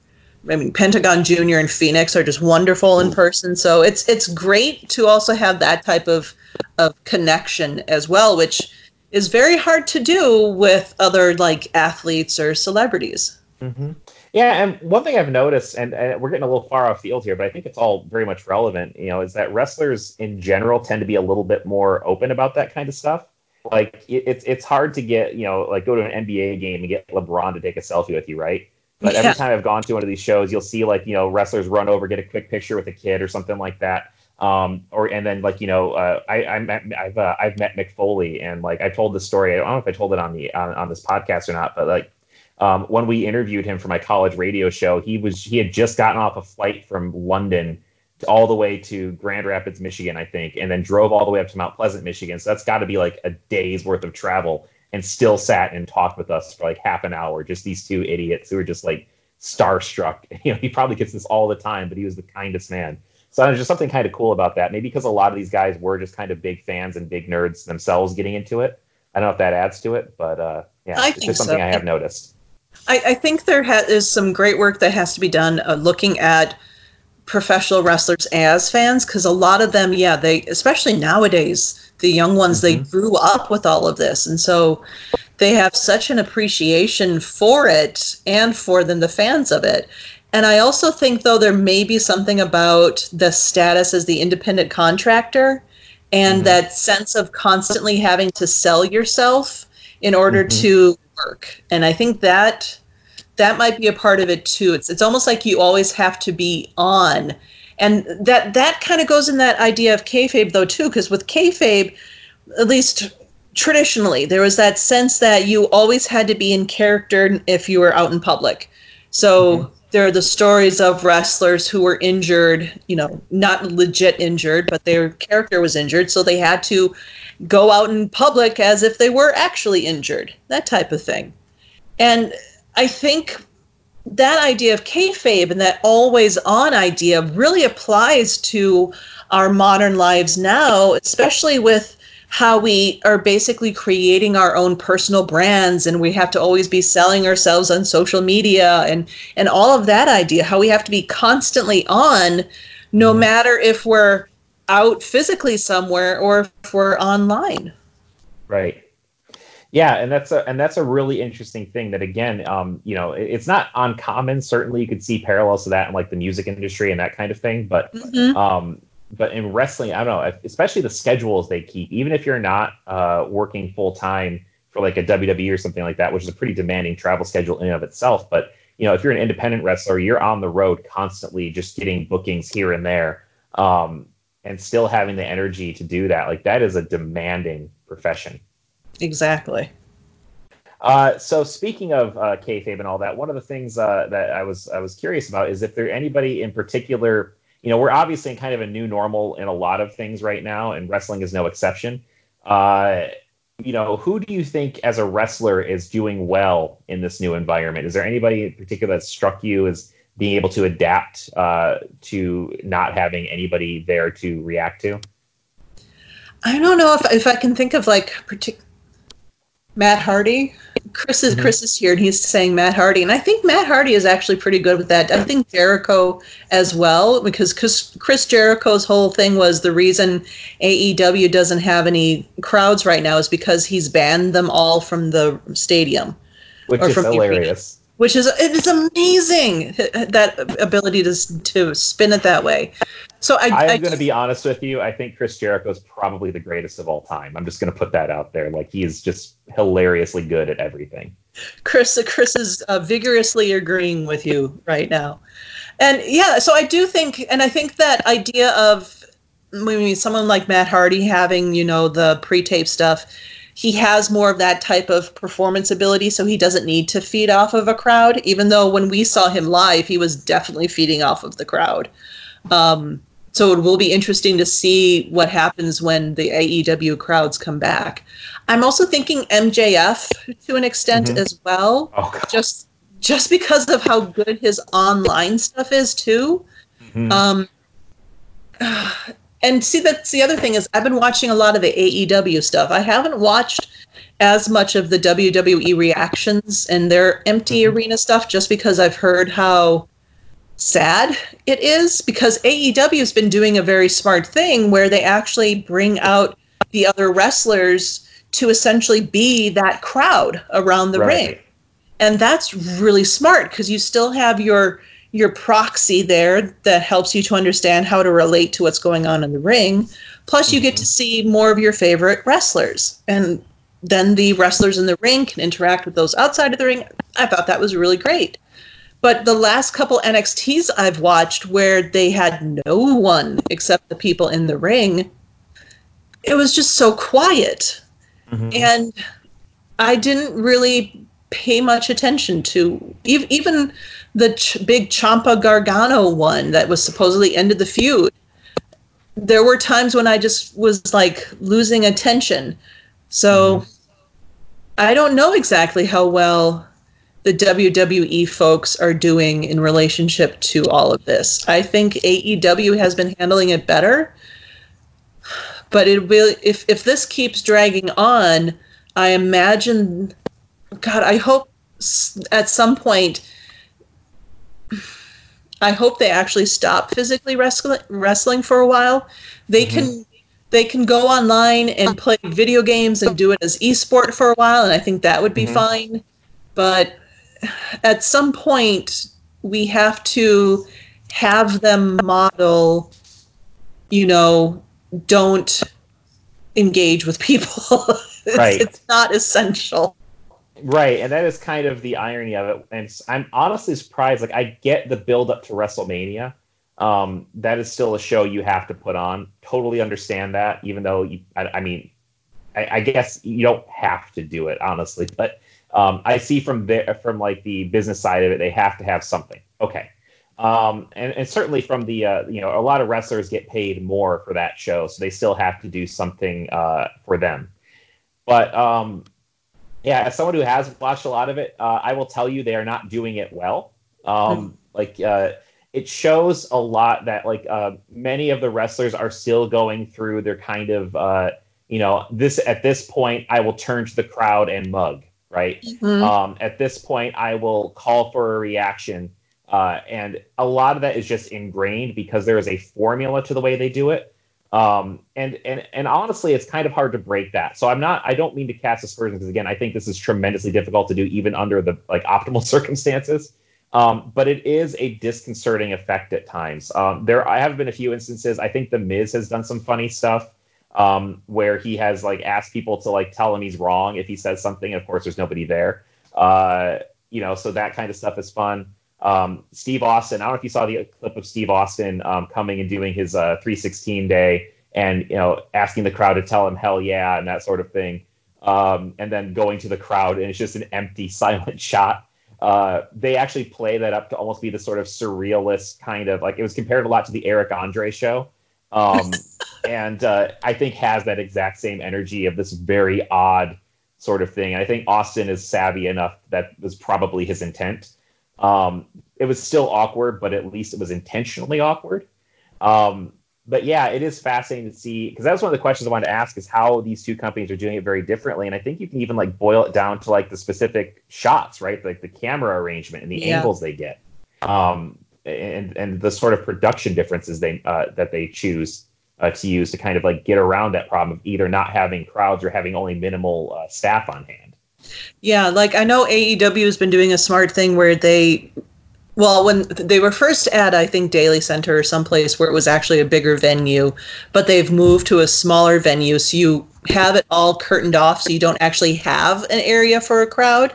I mean, Pentagon Jr. and Phoenix are just wonderful in person. So it's it's great to also have that type of of connection as well, which is very hard to do with other like athletes or celebrities. Mm-hmm. Yeah, and one thing I've noticed, and, and, we're getting a little far off field here, but I think it's all very much relevant. You know, is that wrestlers in general tend to be a little bit more open about that kind of stuff. Like it, it's it's hard to get you know like go to an NBA game and get LeBron to take a selfie with you, right? But yeah. every time I've gone to one of these shows, you'll see like you know wrestlers run over, get a quick picture with a kid or something like that um, or and then like you know uh, I I met I've uh, I've met Mick Foley and like I told the story. I don't know if I told it on the on, on this podcast or not but like um, when we interviewed him for my college radio show he was he had just gotten off a flight from London all the way to Grand Rapids Michigan I think and then drove all the way up to Mount Pleasant Michigan. So that's got to be like a day's worth of travel and still sat and talked with us for like half an hour. Just these two idiots who were just like starstruck. You know he probably gets this all the time but he was the kindest man so there's just something kind of cool about that. Maybe because a lot of these guys were just kind of big fans and big nerds themselves getting into it. I don't know if that adds to it, but uh, yeah, I it's just something so. I have noticed. I, I think there ha- is some great work that has to be done uh, looking at professional wrestlers as fans because a lot of them, yeah, they especially nowadays, the young ones, mm-hmm. they grew up with all of this, and so they have such an appreciation for it and for them, the fans of it. And I also think, though, there may be something about the status as the independent contractor and mm-hmm. that sense of constantly having to sell yourself in order mm-hmm. to work. And I think that that might be a part of it too. It's it's almost like you always have to be on, and that that kind of goes in that idea of kayfabe though too, because with kayfabe, at least traditionally, there was that sense that you always had to be in character if you were out in public. So. Mm-hmm there are the stories of wrestlers who were injured, you know, not legit injured, but their character was injured, so they had to go out in public as if they were actually injured, that type of thing. And I think that idea of kayfabe and that always on idea really applies to our modern lives now, especially with how we are basically creating our own personal brands and we have to always be selling ourselves on social media and and all of that idea how we have to be constantly on no Mm-hmm. matter if we're out physically somewhere or if we're online Right. Yeah, and that's a and that's a really interesting thing that again, um, you know, it- it's not uncommon. Certainly, you could see parallels to that in like the music industry and that kind of thing. But Mhm. um, but in wrestling, I don't know, especially the schedules they keep. Even if you're not uh, working full time for like a WWE or something like that, which is a pretty demanding travel schedule in and of itself. But you know, if you're an independent wrestler, you're on the road constantly, just getting bookings here and there, um, and still having the energy to do that. Like that is a demanding profession. exactly Uh, so speaking of uh, kayfabe and all that, one of the things uh, that I was I was curious about is if there anybody in particular. You know, we're obviously in kind of a new normal in a lot of things right now, and wrestling is no exception. Uh, you know, who do you think as a wrestler is doing well in this new environment? Is there anybody in particular that struck you as being able to adapt uh, to not having anybody there to react to? i don't know if, if i can think of like partic- matt hardy chris is Mhm. chris is here and he's saying matt hardy and i think matt hardy is actually pretty good with that i think jericho as well because chris, chris jericho's whole thing was the reason aew doesn't have any crowds right now is because he's banned them all from the stadium Which is from the hilarious. which is it is amazing that ability to to spin it that way. So I, am going to be honest with you. I think Chris Jericho is probably the greatest of all time. I'm just going to put that out there. Like he is just hilariously good at everything. Chris Chris is uh, vigorously agreeing with you right now, and yeah. So I do think, and I think that idea of I mean, someone like Matt Hardy having you know the pre-tape stuff. He has more of that type of performance ability, so he doesn't need to feed off of a crowd. Even though when we saw him live, he was definitely feeding off of the crowd. Um, so it will be interesting to see what happens when the AEW crowds come back. I'm also thinking MJF to an extent Mhm. as well, Oh, just just because of how good his online stuff is too. Mhm. Um, and see, that's the other thing is I've been watching a lot of the AEW stuff. I haven't watched as much of the WWE reactions and their empty Mhm. arena stuff just because I've heard how sad it is because AEW has been doing a very smart thing where they actually bring out the other wrestlers to essentially be that crowd around the Right. ring. And that's really smart because you still have your your proxy there that helps you to understand how to relate to what's going on in the ring. Plus you get to mm-hmm. see more of your favorite wrestlers and then the wrestlers in the ring can interact with those outside of the ring. I thought that was really great. But the last couple NXTs I've watched where they had no one except the people in the ring, it was just so quiet. Mhm. And I didn't really pay much attention to ev- even the ch- big Ciampa Gargano one that was supposedly ended the feud. There were times when I just was like losing attention. So I don't know exactly how well the WWE folks are doing in relationship to all of this. I think AEW has been handling it better. But it will if if this keeps dragging on, I imagine God, I hope at some point I hope they actually stop physically wrestling wrestling for a while. They can they can go online and play video games and do it as esport for a while and I think that would be Mhm. fine. But at some point we have to have them model you know don't engage with people it's, Right. it's not essential Right, and that is kind of the irony of it. And i'm honestly surprised. Like, I get the build up to WrestleMania. Um, that is still a show you have to put on. Totally understand that, even though you, I, I mean, I, I guess you don't have to do it, honestly. But um, I see from there, from like the business side of it, they have to have something. Okay, um, and, and certainly from the, uh, you know, a lot of wrestlers get paid more for that show, so they still have to do something uh, for them. But um, yeah, as someone who has watched a lot of it, uh, I will tell you they are not doing it well. Um, Like uh, it shows a lot that like uh, many of the wrestlers are still going through their kind of uh, you know this at this point I will turn to the crowd and mug right. Mhm. Um, at this point, I will call for a reaction. Uh, and a lot of that is just ingrained because there is a formula to the way they do it. Um, and, and, and honestly, it's kind of hard to break that. So I'm not, I don't mean to cast aspersions because again, I think this is tremendously difficult to do even under the like optimal circumstances. Um, but it is a disconcerting effect at times. Um, there, I have been a few instances. I think the Miz has done some funny stuff um, where he has like asked people to like tell him he's wrong if he says something. And Of course, there's nobody there. Uh, you know, so that kind of stuff is fun. Um, Steve Austin. I don't know if you saw the clip of Steve Austin um, coming and doing his uh, 316 day and you know asking the crowd to tell him hell yeah and that sort of thing. Um, and then going to the crowd and it's just an empty, silent shot. Uh, they actually play that up to almost be the sort of surrealist kind of like it was compared a lot to the Eric Andre show. And uh, I think has that exact same energy of this very odd sort of thing. And I think Austin is savvy enough that was probably his intent. Um, it was still awkward, but at least it was intentionally awkward. Um, but yeah, it is fascinating to see because that was one of the questions I wanted to ask is how these two companies are doing it very differently. And I think you can even like boil it down to like the specific shots, right? Like the camera arrangement and the Yeah. angles they get. Um, and and the sort of production differences they uh, that they choose uh, to use to kind of like get around that problem of either not having crowds or having only minimal uh, staff on hand. Yeah, like I know AEW has been doing a smart thing where they, well, when they were first at I think Daily Center or someplace where it was actually a bigger venue, but they've moved to a smaller venue, so you have it all curtained off, so you don't actually have an area for a crowd.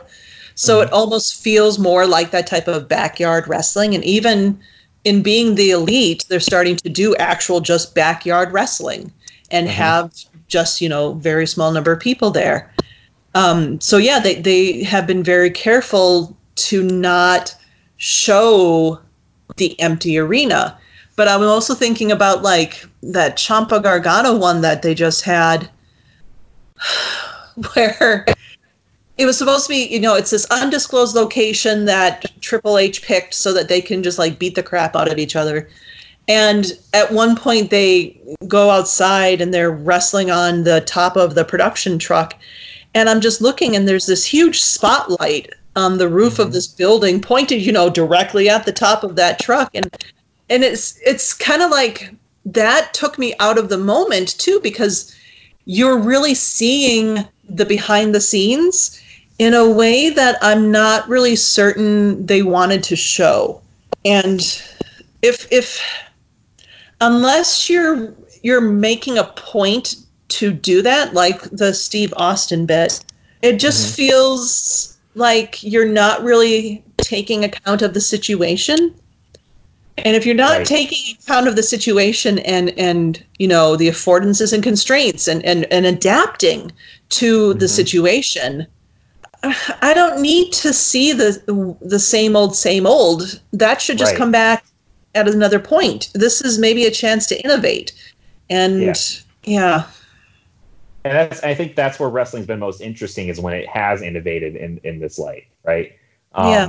So it almost feels more like that type of backyard wrestling, and even in being the elite, they're starting to do actual just backyard wrestling and have just you know very small number of people there. Um, so yeah, they they have been very careful to not show the empty arena. But I'm also thinking about like that Ciampa Gargano one that they just had, where it was supposed to be, you know, it's this undisclosed location that Triple H picked so that they can just like beat the crap out of each other. And at one point, they go outside and they're wrestling on the top of the production truck. And I'm just looking, and there's this huge spotlight on the roof of mm-hmm. this building, pointed, you know, directly at the top of that truck. And and it's it's kind of like that took me out of the moment too, because you're really seeing the behind the scenes in a way that I'm not really certain they wanted to show. And if if unless you're you're making a point to do that, like the Steve Austin bit, it just feels like you're not really taking account of the situation. And if you're not Right. taking account of the situation and and you know the affordances and constraints and and, and adapting to the Mhm. situation, I don't need to see the the same old same old. That should just Right. come back at another point. This is maybe a chance to innovate. And Yeah. yeah. and that's I think that's where wrestling's been most interesting is when it has innovated in in this light, right? Um, Yeah.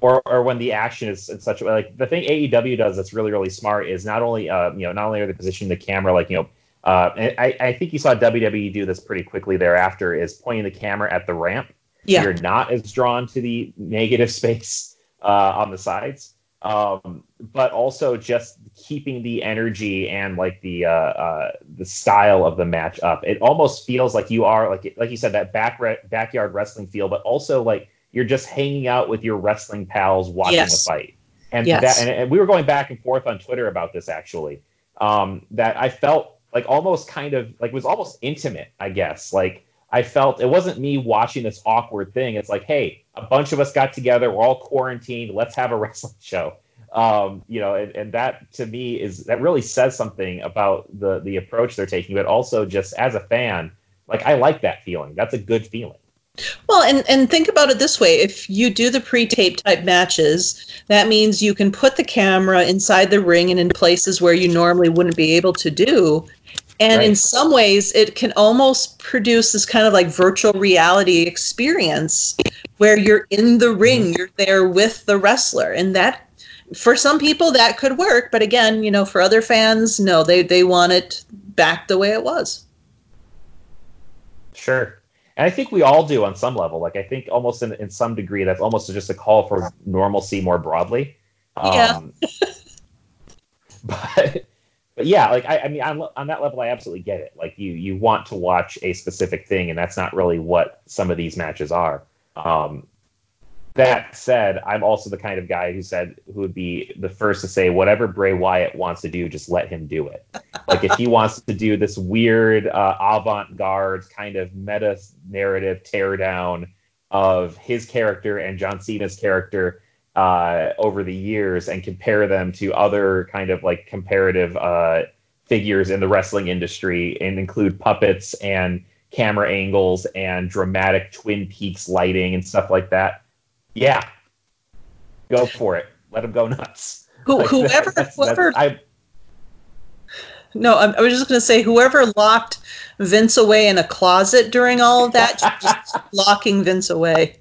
Or, or when the action is in such a way, like the thing AEW does that's really really smart is not only uh you know not only are they positioning the camera like you know uh I I think you saw WWE do this pretty quickly thereafter is pointing the camera at the ramp. Yeah. You're not as drawn to the negative space uh, on the sides, um, but also just keeping the energy and like the uh, uh, the style of the match up. It almost feels like you are like like you said that back re- backyard wrestling feel, but also like you're just hanging out with your wrestling pals watching Yes. the fight. And Yes. that and, and we were going back and forth on Twitter about this actually. Um, that I felt like almost kind of like it was almost intimate, I guess. Like I felt it wasn't me watching this awkward thing. It's like, hey, a bunch of us got together, we're all quarantined, let's have a wrestling show. Um, you know, and, and that to me is that really says something about the the approach they're taking, but also just as a fan, like I like that feeling. That's a good feeling. Well, and, and think about it this way if you do the pre tape type matches, that means you can put the camera inside the ring and in places where you normally wouldn't be able to do. And in some ways, it can almost produce this kind of like virtual reality experience where you're in the ring, you're there with the wrestler. And that, for some people, that could work. But again, you know, for other fans, no, they, they want it back the way it was. Sure. And I think we all do on some level. Like I think almost in, in some degree that's almost just a call for normalcy more broadly. Yeah. Um, but but yeah, like I, I mean on, on that level I absolutely get it. Like you you want to watch a specific thing and that's not really what some of these matches are. Um, that said, I'm also the kind of guy who said who would be the first to say whatever Bray Wyatt wants to do, just let him do it. like if he wants to do this weird uh, avant-garde kind of meta narrative teardown of his character and John Cena's character uh, over the years and compare them to other kind of like comparative uh, figures in the wrestling industry and include puppets and camera angles and dramatic Twin Peaks lighting and stuff like that. Yeah, go for it. Let him go nuts. Who, Like, whoever, that's- that's- whoever, I, no, I, I was just going to say, whoever locked Vince away in a closet during all of that, just locking Vince away.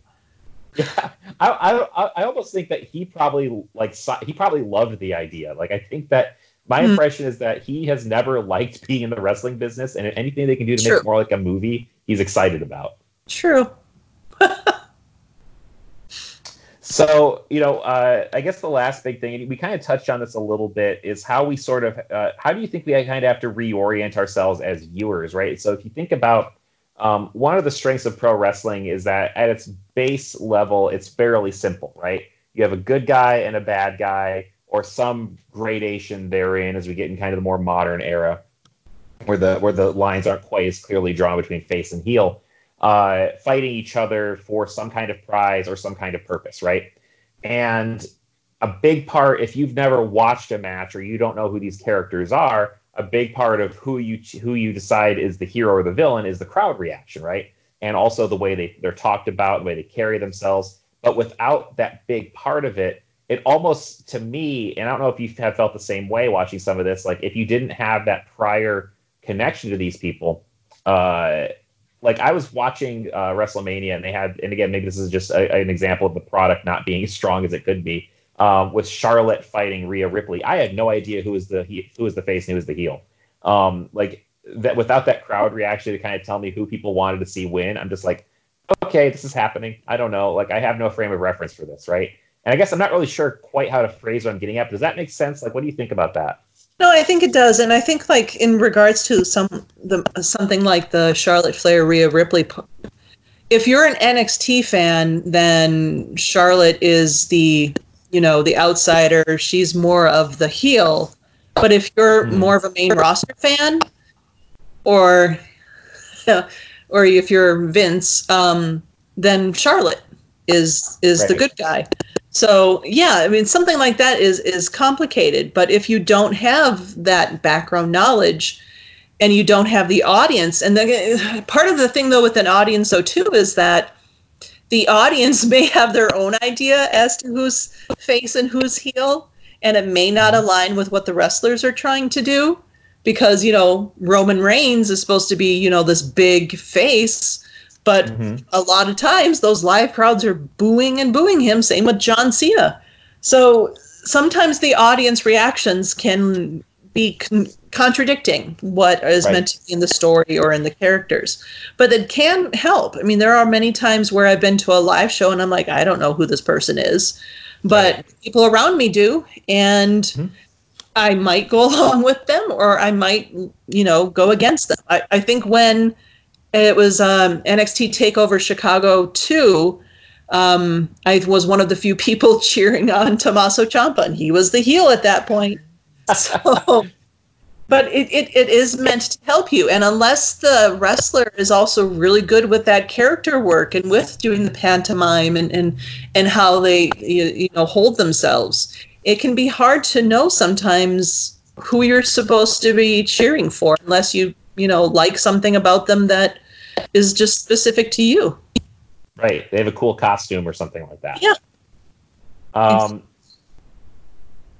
Yeah, I, I I almost think that he probably like he probably loved the idea. Like I think that my Hmm. impression is that he has never liked being in the wrestling business, and anything they can do to make it more like a movie, he's excited about. True. So you know, uh, I guess the last big thing, and we kind of touched on this a little bit, is how we sort of uh, how do you think we kind of have to reorient ourselves as viewers, right? So if you think about um, one of the strengths of pro wrestling is that at its base level, it's fairly simple, right? You have a good guy and a bad guy, or some gradation therein as we get in kind of the more modern era, where the where the lines aren't quite as clearly drawn between face and heel, uh, fighting each other for some kind of prize or some kind of purpose, right? And a big part, if you've never watched a match or you don't know who these characters are, a big part of who you who you decide is the hero or the villain is the crowd reaction, right? And also the way they they're talked about, the way they carry themselves. But without that big part of it, it almost to me, and I don't know if you have felt the same way watching some of this. Like if you didn't have that prior connection to these people, uh, like I was watching uh, WrestleMania, and they had, and again, maybe this is just a, an example of the product not being as strong as it could be. Um, with Charlotte fighting Rhea Ripley, I had no idea who was the he, who was the face and who was the heel. Um, like that, without that crowd reaction to kind of tell me who people wanted to see win, I'm just like, okay, this is happening. I don't know. Like I have no frame of reference for this, right? And I guess I'm not really sure quite how to phrase what I'm getting at. Does that make sense? Like, what do you think about that? No, I think it does, and I think like in regards to some the something like the Charlotte Flair Rhea Ripley. If you're an NXT fan, then Charlotte is the you know the outsider. She's more of the heel. But if you're Mhm. more of a main roster fan, or or if you're Vince, um, then Charlotte is is the good guy. So yeah, I mean something like that is is complicated. But if you don't have that background knowledge, and you don't have the audience, and then part of the thing though with an audience though too is that the audience may have their own idea as to who's face and who's heel, and it may not align with what the wrestlers are trying to do because you know Roman Reigns is supposed to be you know this big face, but mm-hmm. a lot of times those live crowds are booing and booing him. Same with John Cena. So sometimes the audience reactions can be con- contradicting what is Right. meant to be in the story or in the characters. But it can help. I mean, there are many times where I've been to a live show and I'm like, I don't know who this person is, but people around me do, and Mhm. I might go along with them or I might, you know, go against them. I, I think when it was um, NXT Takeover Chicago 2, um, I was one of the few people cheering on Tommaso Ciampa, and he was the heel at that point. So, but it, it, it is meant to help you. And unless the wrestler is also really good with that character work and with doing the pantomime and, and, and how they you, you know hold themselves, it can be hard to know sometimes who you're supposed to be cheering for unless you you know like something about them that is just specific to you. Right. They have a cool costume or something like that. Yeah. Um,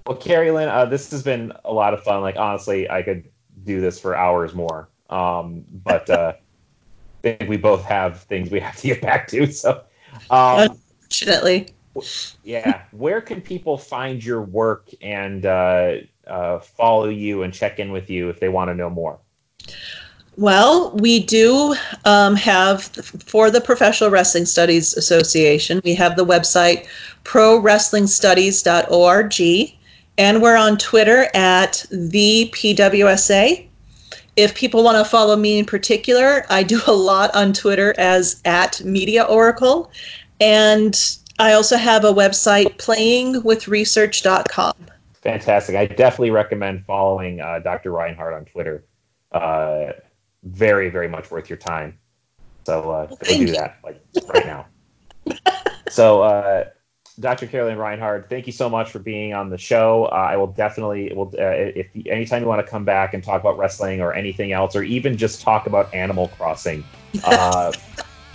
well, Carrie Lynn, uh, this has been a lot of fun. Like, honestly, I could do this for hours more. Um, but uh, I think we both have things we have to get back to. So, um, Unfortunately. yeah, where can people find your work and uh, uh, follow you and check in with you if they want to know more? Well, we do um, have for the Professional Wrestling Studies Association, we have the website prowrestlingstudies.org, and we're on Twitter at the PWSA. If people want to follow me in particular, I do a lot on Twitter as at Media Oracle, and I also have a website, playingwithresearch.com. Fantastic. I definitely recommend following uh, Dr. Reinhard on Twitter. Uh, very, very much worth your time. So uh, go do that like right now. so, uh, Dr. Carolyn Reinhard, thank you so much for being on the show. Uh, I will definitely will uh, if anytime you want to come back and talk about wrestling or anything else, or even just talk about Animal Crossing. Uh,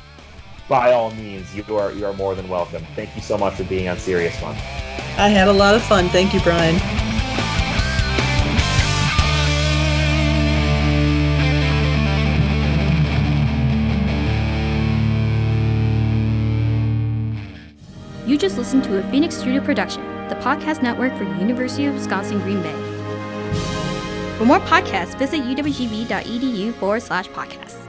by all means, you are you are more than welcome. Thank you so much for being on Serious Fun. I had a lot of fun. Thank you, Brian. Just listened to a Phoenix Studio production, the podcast network for University of Wisconsin Green Bay. For more podcasts, visit uwgb.edu forward slash podcasts.